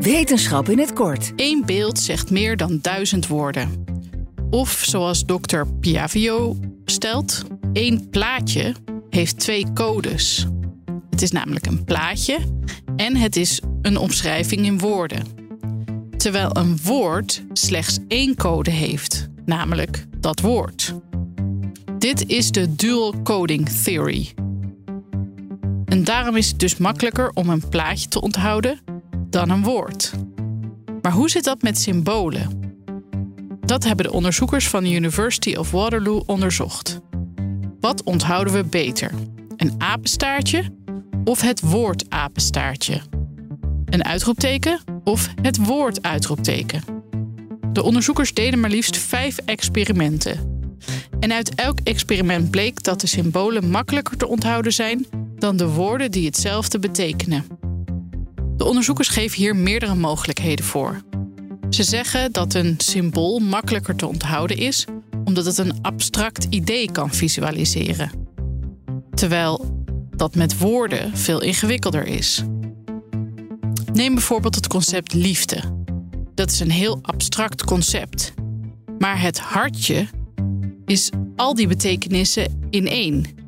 Wetenschap in het kort. Eén beeld zegt meer dan duizend woorden. Of zoals dokter Piavio stelt, één plaatje heeft twee codes. Het is namelijk een plaatje en het is een omschrijving in woorden. Terwijl een woord slechts één code heeft, namelijk dat woord. Dit is de dual coding theory. En daarom is het dus makkelijker om een plaatje te onthouden dan een woord. Maar hoe zit dat met symbolen? Dat hebben de onderzoekers van de University of Waterloo onderzocht. Wat onthouden we beter? Een apenstaartje of het woord apenstaartje? Een uitroepteken of het woord uitroepteken? De onderzoekers deden maar liefst vijf experimenten. En uit elk experiment bleek dat de symbolen makkelijker te onthouden zijn dan de woorden die hetzelfde betekenen. De onderzoekers geven hier meerdere mogelijkheden voor. Ze zeggen dat een symbool makkelijker te onthouden is omdat het een abstract idee kan visualiseren. Terwijl dat met woorden veel ingewikkelder is. Neem bijvoorbeeld het concept liefde. Dat is een heel abstract concept. Maar het hartje is al die betekenissen in één.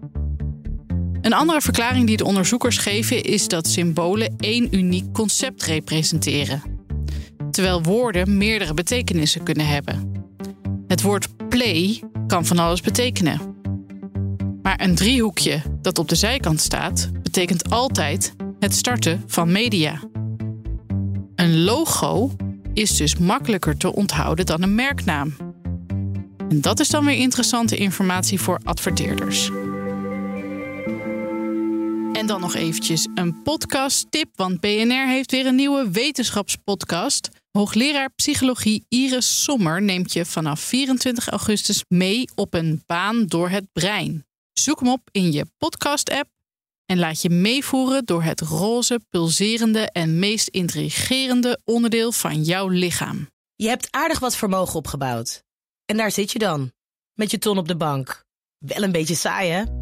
Een andere verklaring die de onderzoekers geven is dat symbolen één uniek concept representeren, terwijl woorden meerdere betekenissen kunnen hebben. Het woord play kan van alles betekenen. Maar een driehoekje dat op de zijkant staat, betekent altijd het starten van media. Een logo is dus makkelijker te onthouden dan een merknaam. En dat is dan weer interessante informatie voor adverteerders. En dan nog eventjes een podcast-tip, want BNR heeft weer een nieuwe wetenschapspodcast. Hoogleraar psychologie Iris Sommer neemt je vanaf 24 augustus mee op een baan door het brein. Zoek hem op in je podcast-app en laat je meevoeren door het roze, pulserende en meest intrigerende onderdeel van jouw lichaam. Je hebt aardig wat vermogen opgebouwd. En daar zit je dan, met je ton op de bank. Wel een beetje saai, hè?